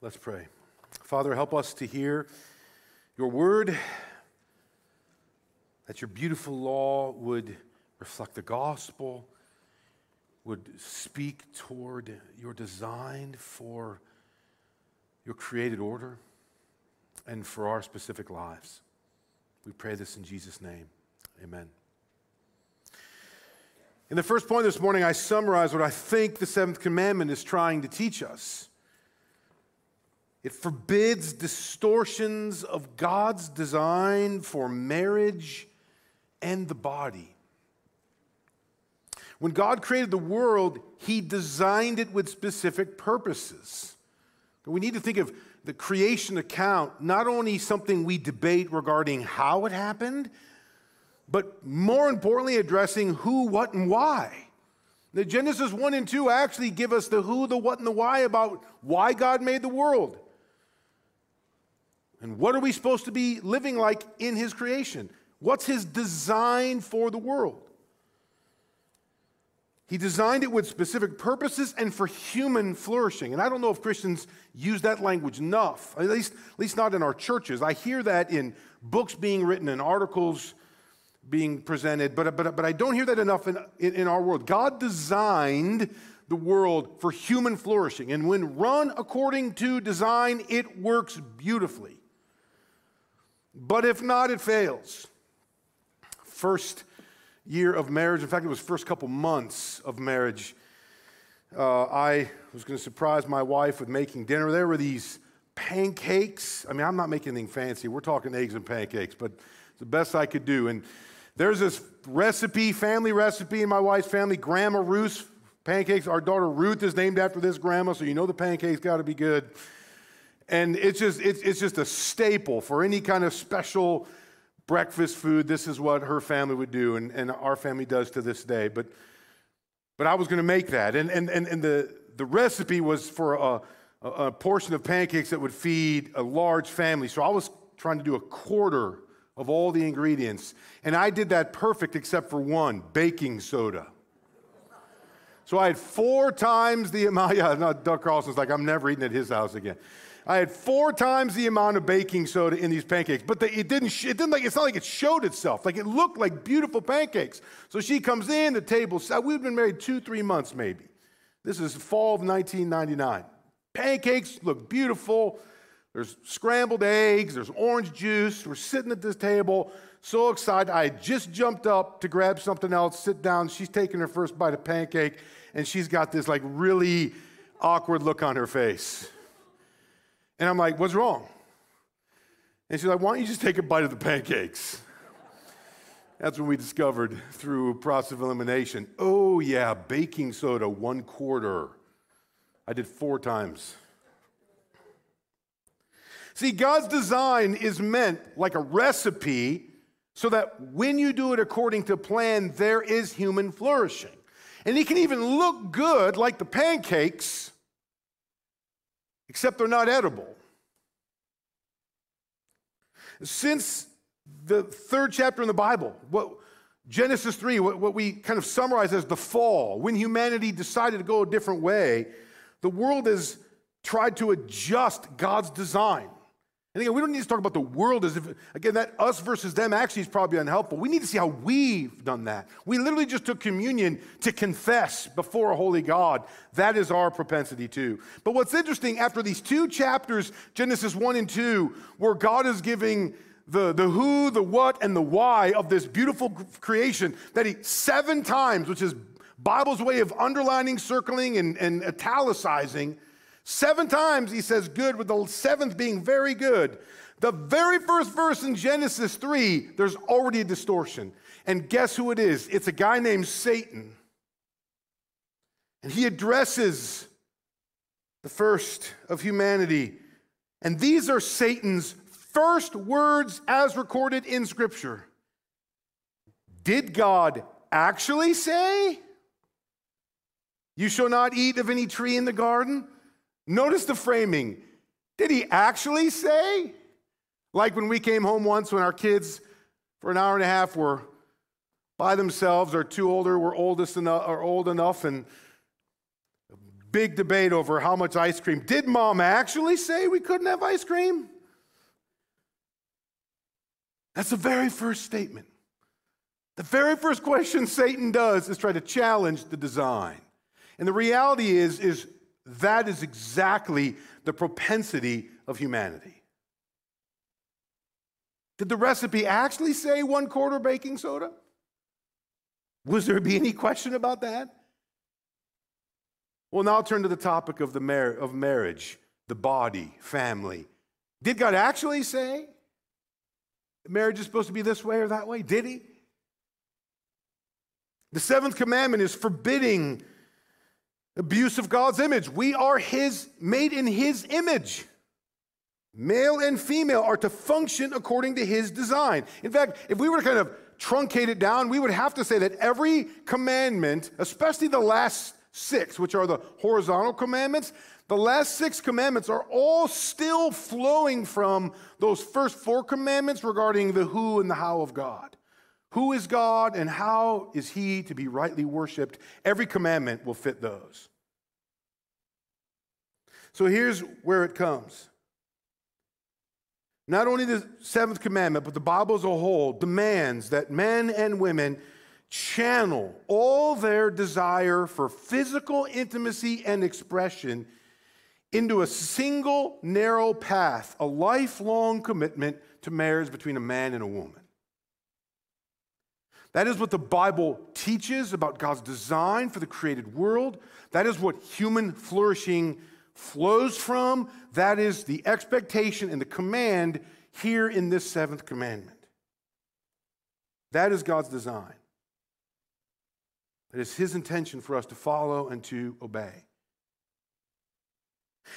Let's pray. Father, help us to hear your word, that your beautiful law would reflect the gospel, would speak toward your design for your created order and for our specific lives. We pray this in Jesus' name. Amen. In the first point this morning, I summarize what I think the seventh commandment is trying to teach us. It forbids distortions of God's design for marriage and the body. When God created the world, He designed it with specific purposes. We need to think of the creation account not only something we debate regarding how it happened, but more importantly, addressing who, what, and why. The Genesis 1 and 2 actually give us the who, the what, and the why about why God made the world. And what are we supposed to be living like in His creation? What's His design for the world? He designed it with specific purposes and for human flourishing. And I don't know if Christians use that language enough, at least, at least not in our churches. I hear that in books being written and articles being presented, but, but, but I don't hear that enough in, in, in our world. God designed the world for human flourishing. And when run according to design, it works beautifully. But if not, it fails. First year of marriage, in fact, it was first couple months of marriage, uh, I was going to surprise my wife with making dinner. There were these pancakes. I mean, I'm not making anything fancy. We're talking eggs and pancakes, but it's the best I could do. And there's this recipe, family recipe in my wife's family, Grandma Ruth's pancakes. Our daughter Ruth is named after this grandma, so you know the pancakes got to be good. And it's just, it's, it's just a staple for any kind of special breakfast food. This is what her family would do, and, and our family does to this day. But, but I was going to make that. And, and, and, and the, the recipe was for a, a portion of pancakes that would feed a large family. So I was trying to do a quarter of all the ingredients. And I did that perfect except for one baking soda. So I had four times the amount. Yeah, no, Doug Carlson's like, I'm never eating at his house again. I had four times the amount of baking soda in these pancakes, but it didn't. It didn't like. It's not like it showed itself. Like it looked like beautiful pancakes. So she comes in. The table. We've been married two, three months maybe. This is fall of 1999. Pancakes look beautiful. There's scrambled eggs, there's orange juice. We're sitting at this table, so excited. I just jumped up to grab something else, sit down. She's taking her first bite of pancake, and she's got this like really awkward look on her face. And I'm like, what's wrong? And she's like, why don't you just take a bite of the pancakes? That's when we discovered through process of elimination oh, yeah, baking soda, one quarter. I did four times. See, God's design is meant like a recipe so that when you do it according to plan, there is human flourishing. And it can even look good like the pancakes, except they're not edible. Since the third chapter in the Bible, what Genesis 3, what, what we kind of summarize as the fall, when humanity decided to go a different way, the world has tried to adjust God's design. And again, we don't need to talk about the world as if, again, that us versus them actually is probably unhelpful. We need to see how we've done that. We literally just took communion to confess before a holy God. That is our propensity too. But what's interesting, after these two chapters, Genesis 1 and 2, where God is giving the, the who, the what, and the why of this beautiful creation, that he seven times, which is Bible's way of underlining, circling, and, and italicizing, Seven times he says good, with the seventh being very good. The very first verse in Genesis 3, there's already a distortion. And guess who it is? It's a guy named Satan. And he addresses the first of humanity. And these are Satan's first words as recorded in Scripture. Did God actually say, You shall not eat of any tree in the garden? Notice the framing. Did he actually say? Like when we came home once when our kids, for an hour and a half, were by themselves or too older, were oldest enough or old enough, and big debate over how much ice cream. Did mom actually say we couldn't have ice cream? That's the very first statement. The very first question Satan does is try to challenge the design. And the reality is, is that is exactly the propensity of humanity. Did the recipe actually say one quarter baking soda? Was there be any question about that? Well, now I'll turn to the topic of, the mar- of marriage, the body, family. Did God actually say marriage is supposed to be this way or that way? Did He? The seventh commandment is forbidding abuse of God's image. We are His, made in His image. Male and female are to function according to His design. In fact, if we were to kind of truncate it down, we would have to say that every commandment, especially the last six, which are the horizontal commandments, the last six commandments are all still flowing from those first four commandments regarding the who and the how of God. Who is God and how is he to be rightly worshiped? Every commandment will fit those. So here's where it comes. Not only the seventh commandment, but the Bible as a whole demands that men and women channel all their desire for physical intimacy and expression into a single narrow path, a lifelong commitment to marriage between a man and a woman. That is what the Bible teaches about God's design for the created world. That is what human flourishing flows from. That is the expectation and the command here in this seventh commandment. That is God's design. It is His intention for us to follow and to obey.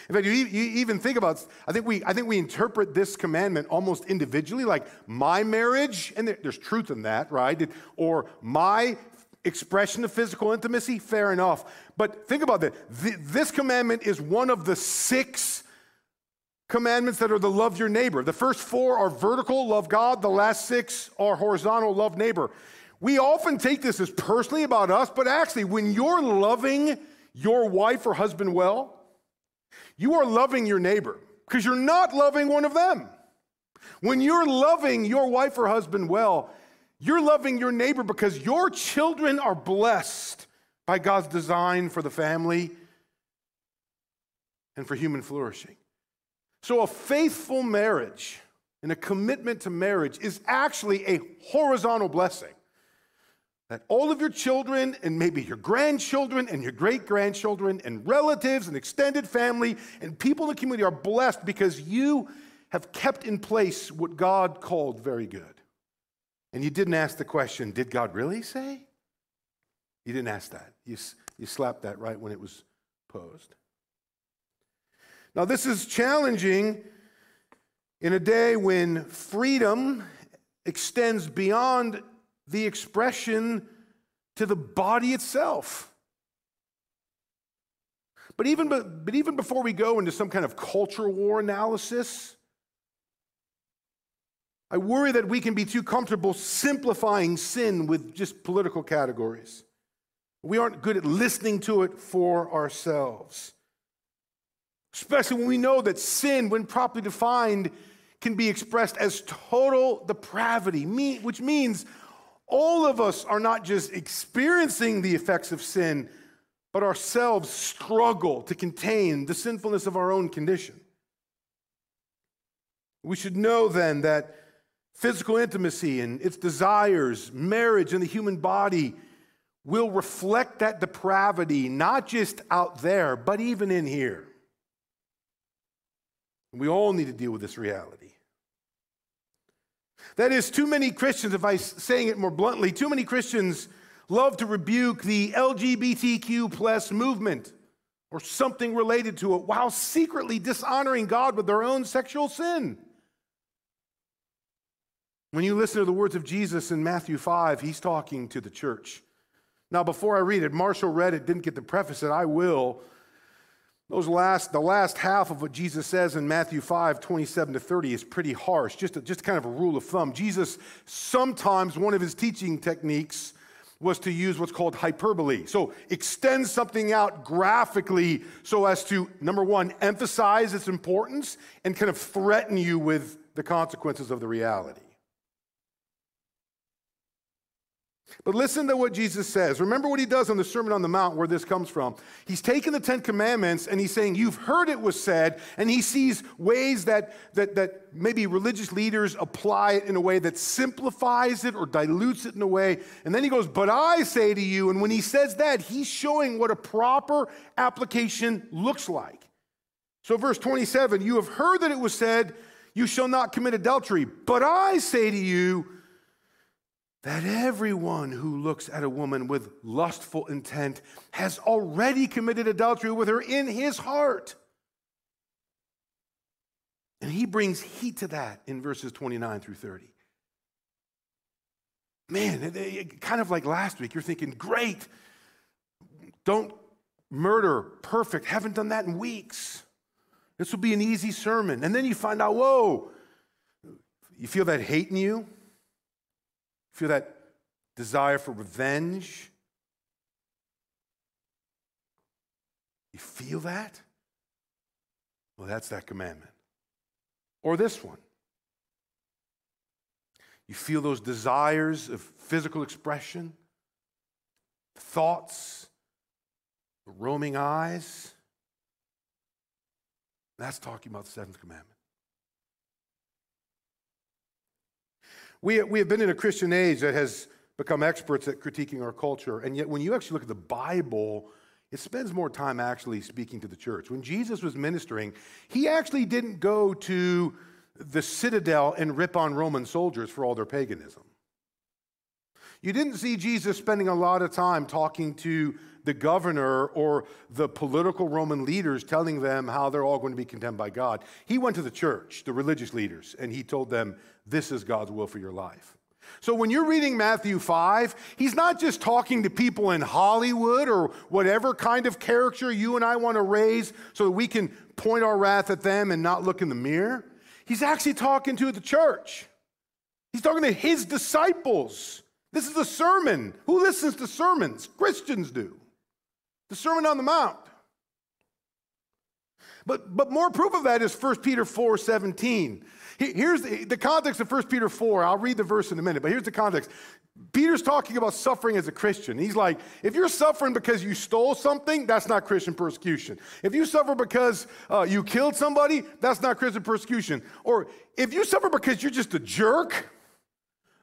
In fact, you, even think about, I think, we, I think we interpret this commandment almost individually, like my marriage, and there's truth in that, right? Or my expression of physical intimacy, fair enough. But think about that. This commandment is one of the six commandments that are the love your neighbor. The first four are vertical, love God. The last six are horizontal, love neighbor. We often take this as personally about us, but actually, when you're loving your wife or husband well, you are loving your neighbor because you're not loving one of them. When you're loving your wife or husband well, you're loving your neighbor because your children are blessed by God's design for the family and for human flourishing. So, a faithful marriage and a commitment to marriage is actually a horizontal blessing that all of your children and maybe your grandchildren and your great grandchildren and relatives and extended family and people in the community are blessed because you have kept in place what God called very good. And you didn't ask the question, did God really say? You didn't ask that. You, you slapped that right when it was posed. Now, this is challenging in a day when freedom extends beyond the expression to the body itself. But even, but even before we go into some kind of culture war analysis, I worry that we can be too comfortable simplifying sin with just political categories. We aren't good at listening to it for ourselves. Especially when we know that sin, when properly defined, can be expressed as total depravity, which means all of us are not just experiencing the effects of sin, but ourselves struggle to contain the sinfulness of our own condition. We should know then that physical intimacy and its desires, marriage and the human body will reflect that depravity, not just out there, but even in here. We all need to deal with this reality. That is, too many Christians, if I'm saying it more bluntly, too many Christians love to rebuke the LGBTQ plus movement or something related to it while secretly dishonoring God with their own sexual sin. When you listen to the words of Jesus in Matthew 5, he's talking to the church. Now, before I read it, Marshall read it, didn't get to preface it. I will. Those last, the last half of what Jesus says in Matthew 5, 27 to 30 is pretty harsh, just, a, just kind of a rule of thumb. Jesus, sometimes one of his teaching techniques was to use what's called hyperbole. So extend something out graphically so as to, number one, emphasize its importance and kind of threaten you with the consequences of the reality. But listen to what Jesus says. Remember what he does on the Sermon on the Mount, where this comes from. He's taken the Ten Commandments and he's saying, You've heard it was said, and he sees ways that, that, that maybe religious leaders apply it in a way that simplifies it or dilutes it in a way. And then he goes, But I say to you, and when he says that, he's showing what a proper application looks like. So, verse 27 You have heard that it was said, You shall not commit adultery. But I say to you, that everyone who looks at a woman with lustful intent has already committed adultery with her in his heart. And he brings heat to that in verses 29 through 30. Man, kind of like last week, you're thinking, great, don't murder, perfect, haven't done that in weeks. This will be an easy sermon. And then you find out, whoa, you feel that hate in you? Feel that desire for revenge? You feel that? Well, that's that commandment. Or this one. You feel those desires of physical expression, thoughts, the roaming eyes. That's talking about the seventh commandment. We, we have been in a Christian age that has become experts at critiquing our culture, and yet when you actually look at the Bible, it spends more time actually speaking to the church. When Jesus was ministering, he actually didn't go to the citadel and rip on Roman soldiers for all their paganism. You didn't see Jesus spending a lot of time talking to the governor or the political Roman leaders telling them how they're all going to be condemned by God. He went to the church, the religious leaders, and he told them, This is God's will for your life. So when you're reading Matthew 5, he's not just talking to people in Hollywood or whatever kind of character you and I want to raise so that we can point our wrath at them and not look in the mirror. He's actually talking to the church. He's talking to his disciples. This is a sermon. Who listens to sermons? Christians do. The Sermon on the Mount. But, but more proof of that is 1 Peter 4 17. Here's the, the context of 1 Peter 4. I'll read the verse in a minute, but here's the context. Peter's talking about suffering as a Christian. He's like, if you're suffering because you stole something, that's not Christian persecution. If you suffer because uh, you killed somebody, that's not Christian persecution. Or if you suffer because you're just a jerk,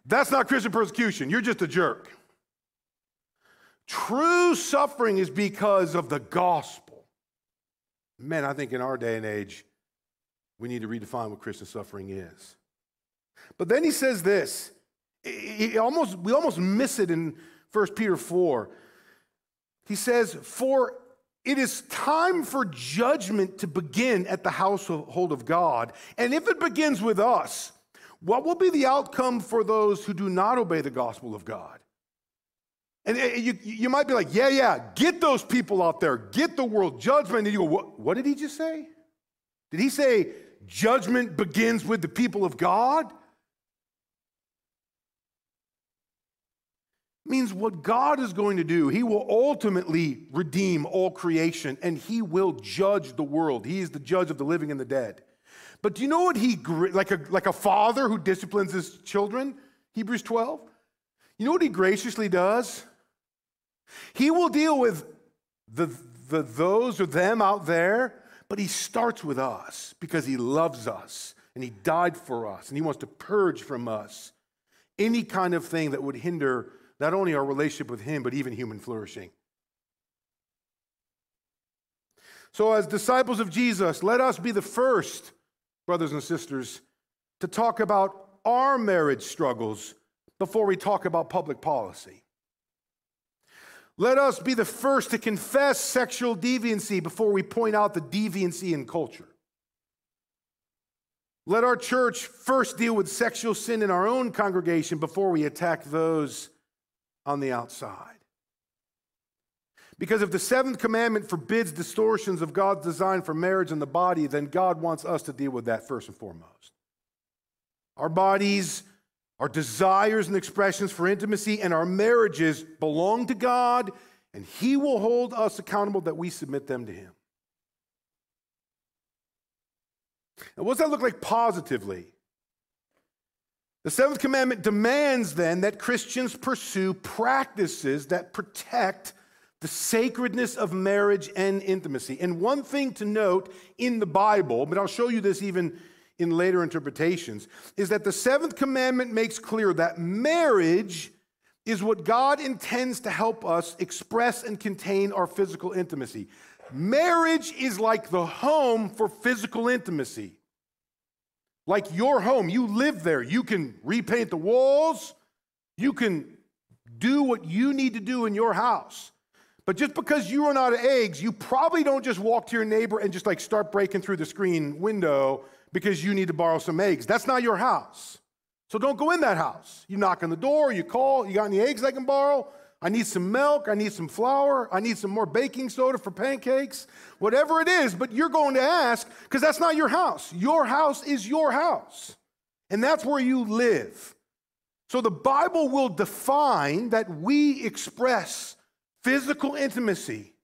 that's not Christian persecution. You're just a jerk. True suffering is because of the gospel. Man, I think in our day and age, we need to redefine what Christian suffering is. But then he says this. Almost, we almost miss it in 1 Peter 4. He says, For it is time for judgment to begin at the household of God. And if it begins with us, what will be the outcome for those who do not obey the gospel of God? And uh, you, you might be like, yeah, yeah, get those people out there, get the world judgment. And you go, what, what did he just say? Did he say judgment begins with the people of God? means what God is going to do, He will ultimately redeem all creation and He will judge the world. He is the judge of the living and the dead. But do you know what He, like a, like a father who disciplines his children, Hebrews 12? You know what He graciously does? He will deal with the, the those or them out there but he starts with us because he loves us and he died for us and he wants to purge from us any kind of thing that would hinder not only our relationship with him, but even human flourishing. So, as disciples of Jesus, let us be the first, brothers and sisters, to talk about our marriage struggles before we talk about public policy. Let us be the first to confess sexual deviancy before we point out the deviancy in culture. Let our church first deal with sexual sin in our own congregation before we attack those on the outside. Because if the seventh commandment forbids distortions of God's design for marriage and the body, then God wants us to deal with that first and foremost. Our bodies Our desires and expressions for intimacy and our marriages belong to God, and He will hold us accountable that we submit them to Him. Now, what does that look like positively? The seventh commandment demands then that Christians pursue practices that protect the sacredness of marriage and intimacy. And one thing to note in the Bible, but I'll show you this even in later interpretations, is that the seventh commandment makes clear that marriage is what God intends to help us express and contain our physical intimacy. Marriage is like the home for physical intimacy. Like your home, you live there. You can repaint the walls, you can do what you need to do in your house. But just because you run out of eggs, you probably don't just walk to your neighbor and just like start breaking through the screen window because you need to borrow some eggs. That's not your house. So don't go in that house. You knock on the door, you call, you got any eggs I can borrow? I need some milk, I need some flour, I need some more baking soda for pancakes, whatever it is, but you're going to ask because that's not your house. Your house is your house, and that's where you live. So the Bible will define that we express physical intimacy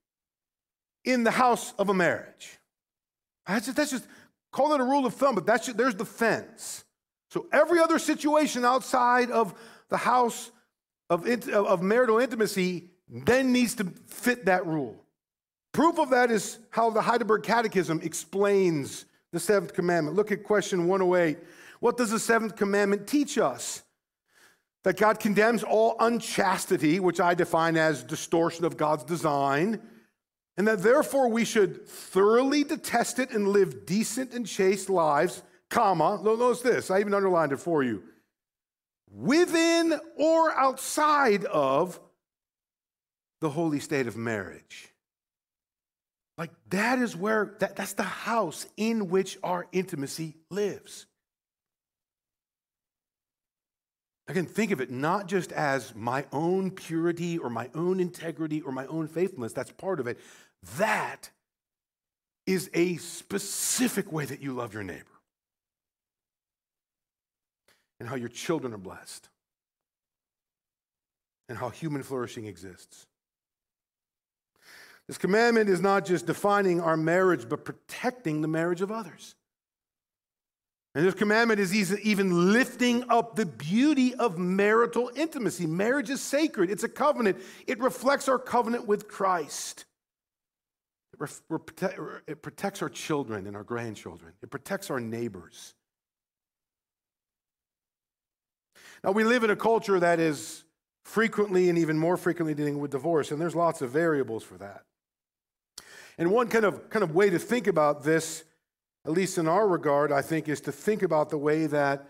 in the house of a marriage. That's just, that's just call it a rule of thumb, but that's there's the fence. So every other situation outside of the house of, of marital intimacy then needs to fit that rule. Proof of that is how the Heidelberg Catechism explains the seventh commandment. Look at question 108. What does the seventh commandment teach us? that God condemns all unchastity, which I define as distortion of God's design, and that therefore we should thoroughly detest it and live decent and chaste lives, comma, notice this, I even underlined it for you, within or outside of the holy state of marriage. Like that is where, that, that's the house in which our intimacy lives. Again, think of it not just as my own purity or my own integrity or my own faithfulness. That's part of it. That is a specific way that you love your neighbor and how your children are blessed and how human flourishing exists. This commandment is not just defining our marriage, but protecting the marriage of others. And this commandment is even lifting up the beauty of marital intimacy. Marriage is sacred, it's a covenant, it reflects our covenant with Christ. It protects our children and our grandchildren, it protects our neighbors. Now, we live in a culture that is frequently and even more frequently dealing with divorce, and there's lots of variables for that. And one kind of, kind of way to think about this at least in our regard, I think, is to think about the way that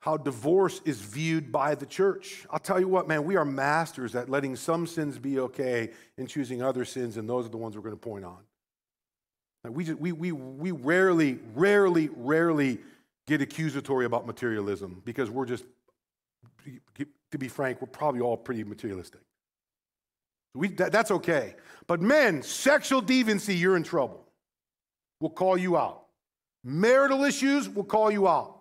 how divorce is viewed by the church. I'll tell you what, man, we are masters at letting some sins be okay and choosing other sins, and those are the ones we're going to point on. Like we, just, we, we, we rarely, rarely, rarely get accusatory about materialism because we're just, to be frank, we're probably all pretty materialistic. We, that, that's okay. But men, sexual deviancy, you're in trouble will call you out. Marital issues will call you out.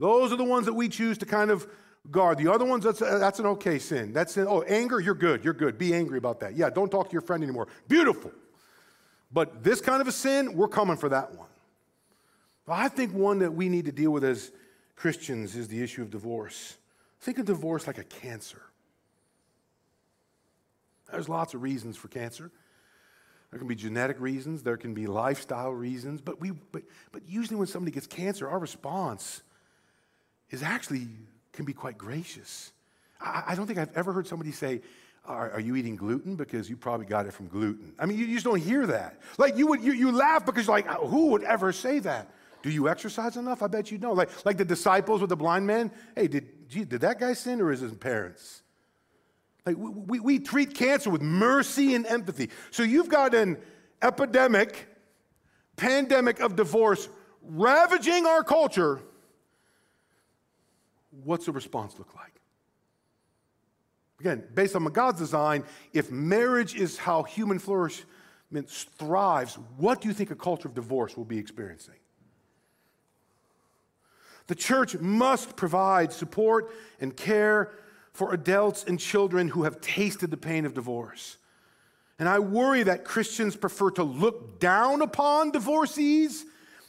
Those are the ones that we choose to kind of guard. The other ones, that's, that's an okay sin. That's sin. Oh, anger, you're good. You're good. Be angry about that. Yeah, don't talk to your friend anymore. Beautiful. But this kind of a sin, we're coming for that one. I think one that we need to deal with as Christians is the issue of divorce. Think of divorce like a cancer. There's lots of reasons for cancer. There can be genetic reasons, there can be lifestyle reasons, but, we, but, but usually when somebody gets cancer, our response is actually can be quite gracious. I, I don't think I've ever heard somebody say, are, are, you eating gluten? Because you probably got it from gluten. I mean, you, you just don't hear that. Like you would, you, you laugh because you're like, uh, who would ever say that? Do you exercise enough? I bet you don't. Like, like the disciples with the blind man. Hey, did, did that guy sin or is his parents? Like we, we treat cancer with mercy and empathy. So you've got an epidemic, pandemic of divorce ravaging our culture. What's the response look like? Again, based on God's design, if marriage is how human flourishment thrives, what do you think a culture of divorce will be experiencing? The church must provide support and care for adults and children who have tasted the pain of divorce. And I worry that Christians prefer to look down upon divorcees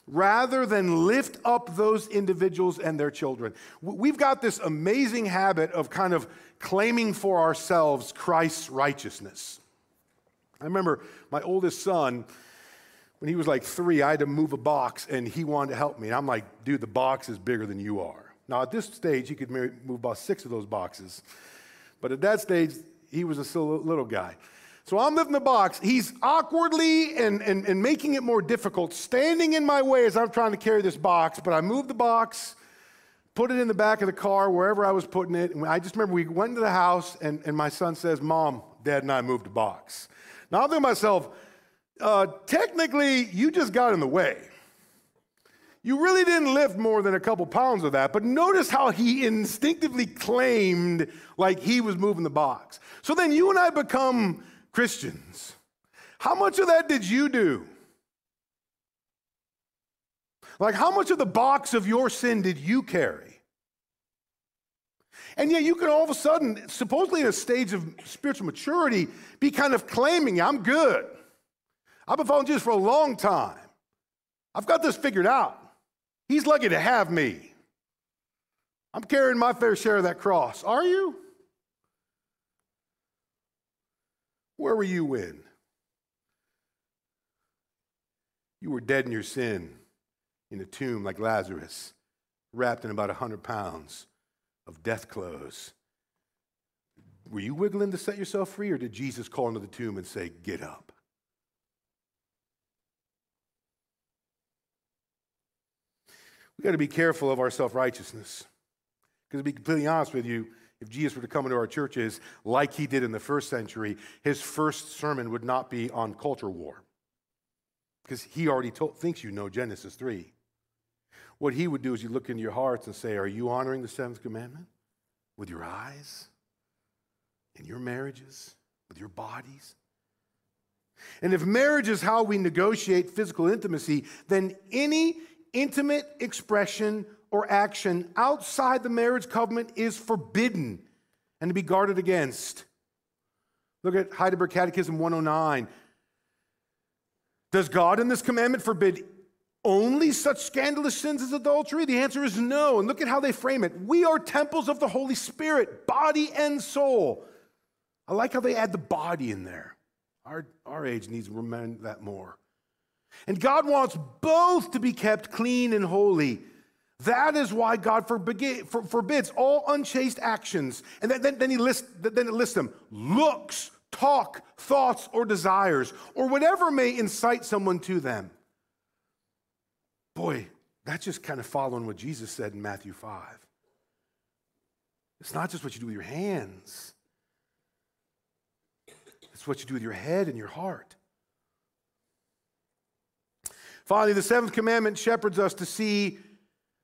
rather than lift up those individuals and their children. We've got this amazing habit of kind of claiming for ourselves Christ's righteousness. I remember my oldest son, when he was like three, I had to move a box and he wanted to help me. And I'm like, dude, the box is bigger than you are. Now, at this stage, he could move about six of those boxes. But at that stage, he was a little guy. So I'm lifting the box. He's awkwardly and, and, and making it more difficult, standing in my way as I'm trying to carry this box. But I moved the box, put it in the back of the car, wherever I was putting it. And I just remember we went into the house, and, and my son says, Mom, Dad, and I moved the box. Now I'm thinking to myself, uh, technically, you just got in the way. You really didn't lift more than a couple pounds of that, but notice how he instinctively claimed like he was moving the box. So then you and I become Christians. How much of that did you do? Like, how much of the box of your sin did you carry? And yet, you can all of a sudden, supposedly in a stage of spiritual maturity, be kind of claiming, I'm good. I've been following Jesus for a long time. I've got this figured out. He's lucky to have me. I'm carrying my fair share of that cross. Are you? Where were you when? You were dead in your sin in a tomb like Lazarus, wrapped in about 100 pounds of death clothes. Were you wiggling to set yourself free, or did Jesus call into the tomb and say, Get up? We got to be careful of our self righteousness. Because to be completely honest with you, if Jesus were to come into our churches like he did in the first century, his first sermon would not be on culture war. Because he already told, thinks you know Genesis 3. What he would do is you look into your hearts and say, Are you honoring the seventh commandment with your eyes, in your marriages, with your bodies? And if marriage is how we negotiate physical intimacy, then any intimate expression or action outside the marriage covenant is forbidden and to be guarded against. Look at Heidelberg Catechism 109. Does God in this commandment forbid only such scandalous sins as adultery? The answer is no. And look at how they frame it. We are temples of the Holy Spirit, body and soul. I like how they add the body in there. Our, our age needs to remember that more. And God wants both to be kept clean and holy. That is why God forbids all unchaste actions. And then, then, he lists, then it lists them looks, talk, thoughts, or desires, or whatever may incite someone to them. Boy, that's just kind of following what Jesus said in Matthew 5. It's not just what you do with your hands, it's what you do with your head and your heart. Finally, the seventh commandment shepherds us to see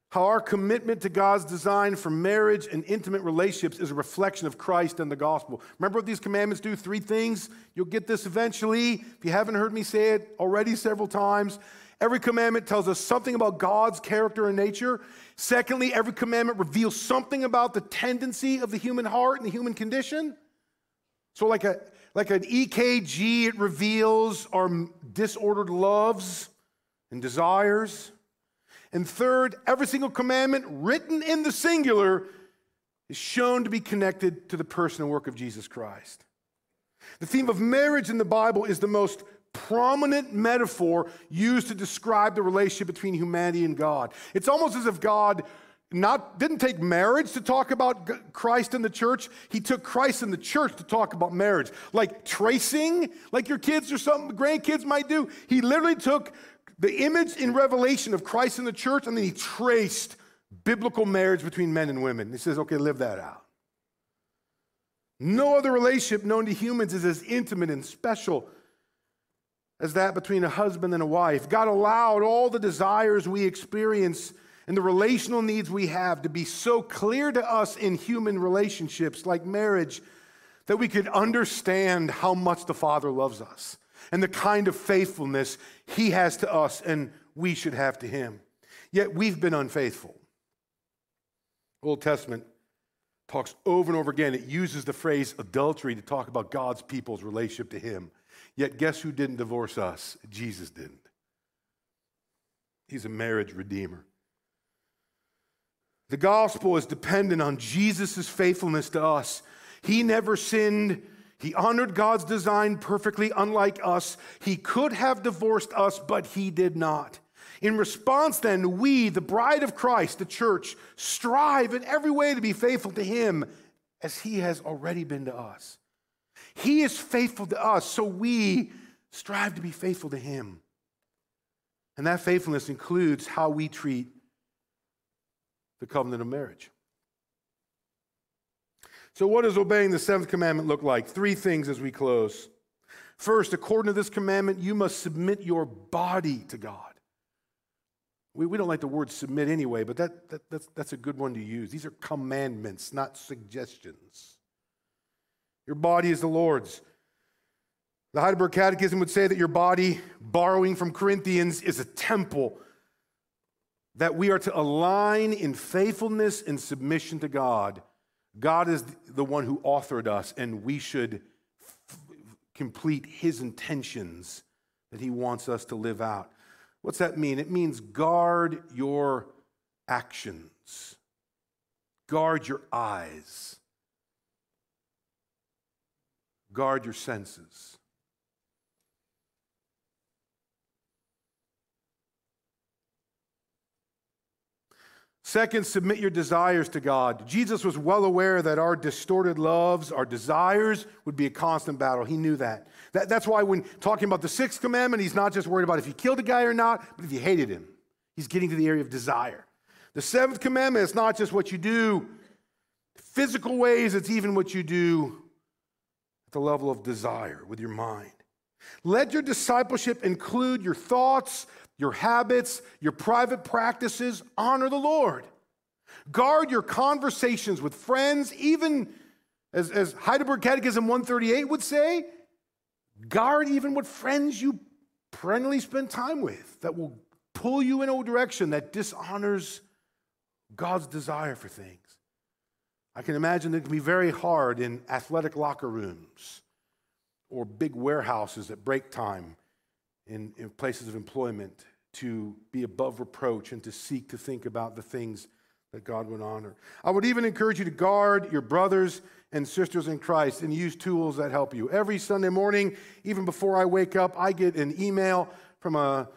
how our commitment to God's design for marriage and intimate relationships is a reflection of Christ and the gospel. Remember what these commandments do? Three things. You'll get this eventually. If you haven't heard me say it already several times, every commandment tells us something about God's character and nature. Secondly, every commandment reveals something about the tendency of the human heart and the human condition. So, like, a, like an EKG, it reveals our disordered loves and desires. And third, every single commandment written in the singular is shown to be connected to the person and work of Jesus Christ. The theme of marriage in the Bible is the most prominent metaphor used to describe the relationship between humanity and God. It's almost as if God not didn't take marriage to talk about Christ and the church. He took Christ and the church to talk about marriage. Like tracing, like your kids or some grandkids might do. He literally took the image in Revelation of Christ in the church, and then he traced biblical marriage between men and women. He says, okay, live that out. No other relationship known to humans is as intimate and special as that between a husband and a wife. God allowed all the desires we experience and the relational needs we have to be so clear to us in human relationships like marriage that we could understand how much the Father loves us and the kind of faithfulness he has to us and we should have to him. Yet we've been unfaithful. Old Testament talks over and over again. It uses the phrase adultery to talk about God's people's relationship to Him. Yet, guess who didn't divorce us? Jesus didn't. He's a marriage redeemer. The gospel is dependent on Jesus' faithfulness to us. He never sinned. He honored God's design perfectly, unlike us. He could have divorced us, but he did not. In response, then, we, the bride of Christ, the church, strive in every way to be faithful to him as he has already been to us. He is faithful to us, so we strive to be faithful to him. And that faithfulness includes how we treat the covenant of marriage. So, what does obeying the seventh commandment look like? Three things as we close. First, according to this commandment, you must submit your body to God. We, we don't like the word submit anyway, but that, that, that's, that's a good one to use. These are commandments, not suggestions. Your body is the Lord's. The Heidelberg Catechism would say that your body, borrowing from Corinthians, is a temple that we are to align in faithfulness and submission to God. God is the one who authored us, and we should f- complete his intentions that he wants us to live out. What's that mean? It means guard your actions, guard your eyes, guard your senses. Second, submit your desires to God. Jesus was well aware that our distorted loves, our desires, would be a constant battle. He knew that. that. That's why, when talking about the sixth commandment, he's not just worried about if you killed a guy or not, but if you hated him. He's getting to the area of desire. The seventh commandment is not just what you do, physical ways, it's even what you do at the level of desire with your mind. Let your discipleship include your thoughts, your habits, your private practices. Honor the Lord. Guard your conversations with friends, even as, as Heidelberg Catechism 138 would say, guard even what friends you perennially spend time with that will pull you in a direction that dishonors God's desire for things. I can imagine it can be very hard in athletic locker rooms or big warehouses at break time in, in places of employment to be above reproach and to seek to think about the things that God would honor. I would even encourage you to guard your brothers and sisters in Christ and use tools that help you. Every Sunday morning, even before I wake up, I get an email from a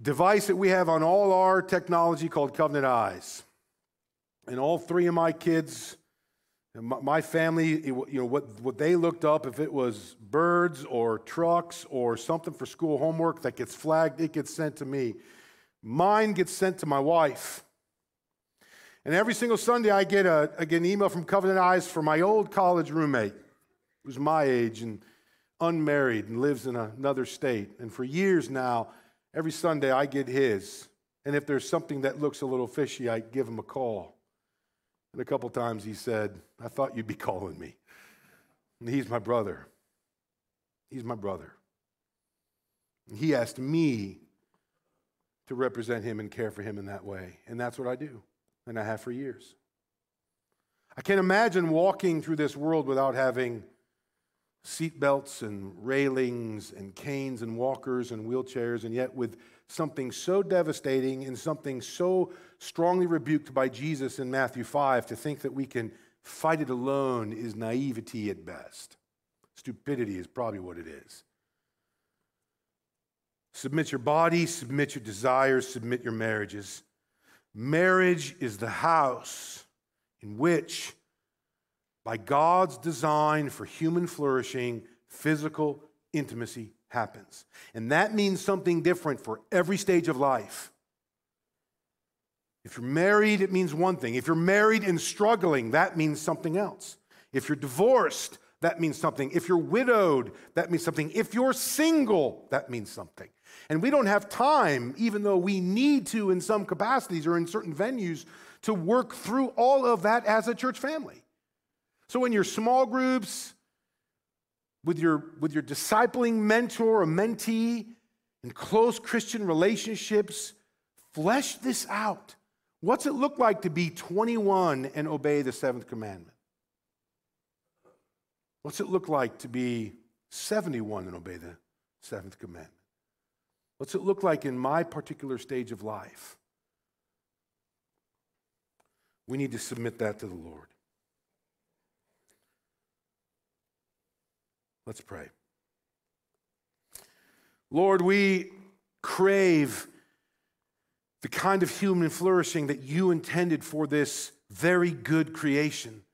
device that we have on all our technology called Covenant Eyes. And all three of my kids my family, you know, what, what they looked up, if it was birds or trucks or something for school homework that gets flagged, it gets sent to me. Mine gets sent to my wife. And every single Sunday, I get, a, I get an email from Covenant Eyes for my old college roommate, who's my age and unmarried and lives in another state. And for years now, every Sunday, I get his. And if there's something that looks a little fishy, I give him a call. And a couple times he said, I thought you'd be calling me. And he's my brother. He's my brother. And he asked me to represent him and care for him in that way. And that's what I do. And I have for years. I can't imagine walking through this world without having seatbelts and railings and canes and walkers and wheelchairs, and yet with something so devastating and something so strongly rebuked by Jesus in Matthew 5, to think that we can fight it alone is naivety at best. Stupidity is probably what it is. Submit your body, submit your desires, submit your marriages. Marriage is the house in which, by God's design for human flourishing, physical intimacy happens. And that means something different for every stage of life. If you're married, it means one thing. If you're married and struggling, that means something else. If you're divorced, that means something. If you're widowed, that means something. If you're single, that means something. And we don't have time, even though we need to in some capacities or in certain venues, to work through all of that as a church family. So in your small groups, with your, with your discipling mentor or mentee, in close Christian relationships, flesh this out. What's it look like to be 21 and obey the seventh commandment? What's it look like to be 71 and obey the seventh commandment? What's it look like in my particular stage of life? We need to submit that to the Lord. Let's pray. Lord, we crave the kind of human flourishing that you intended for this very good creation.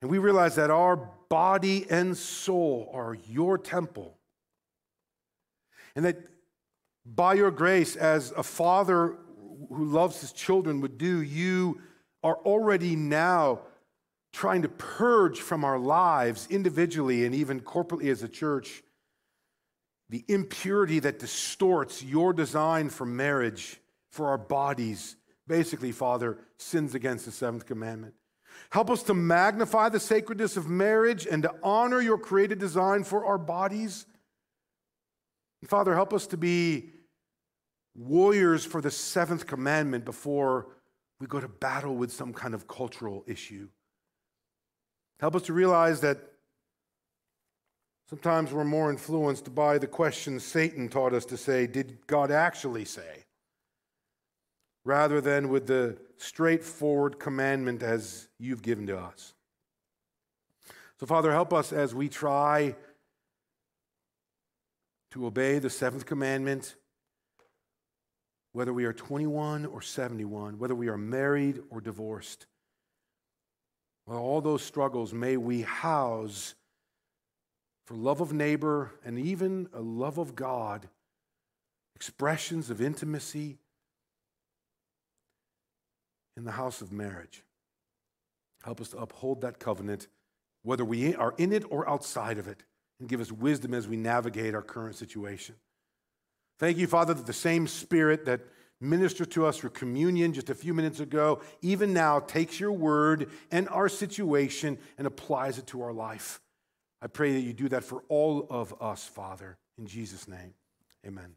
And we realize that our body and soul are your temple. And that by your grace, as a father who loves his children would do, you are already now trying to purge from our lives individually and even corporately as a church the impurity that distorts your design for marriage, for our bodies. Basically, Father, sins against the seventh commandment. Help us to magnify the sacredness of marriage and to honor your created design for our bodies. And Father, help us to be warriors for the seventh commandment before we go to battle with some kind of cultural issue. Help us to realize that sometimes we're more influenced by the questions Satan taught us to say, Did God actually say? rather than with the straightforward commandment as you've given to us. So, Father, help us as we try to obey the seventh commandment, whether we are 21 or 71, whether we are married or divorced. Well, all those struggles may we house for love of neighbor and even a love of God, expressions of intimacy in the house of marriage. Help us to uphold that covenant, whether we are in it or outside of it, and give us wisdom as we navigate our current situation. Thank you, Father, that the same Spirit that ministered to us through communion just a few minutes ago, even now takes your word and our situation and applies it to our life. I pray that you do that for all of us, Father. In Jesus' name, amen.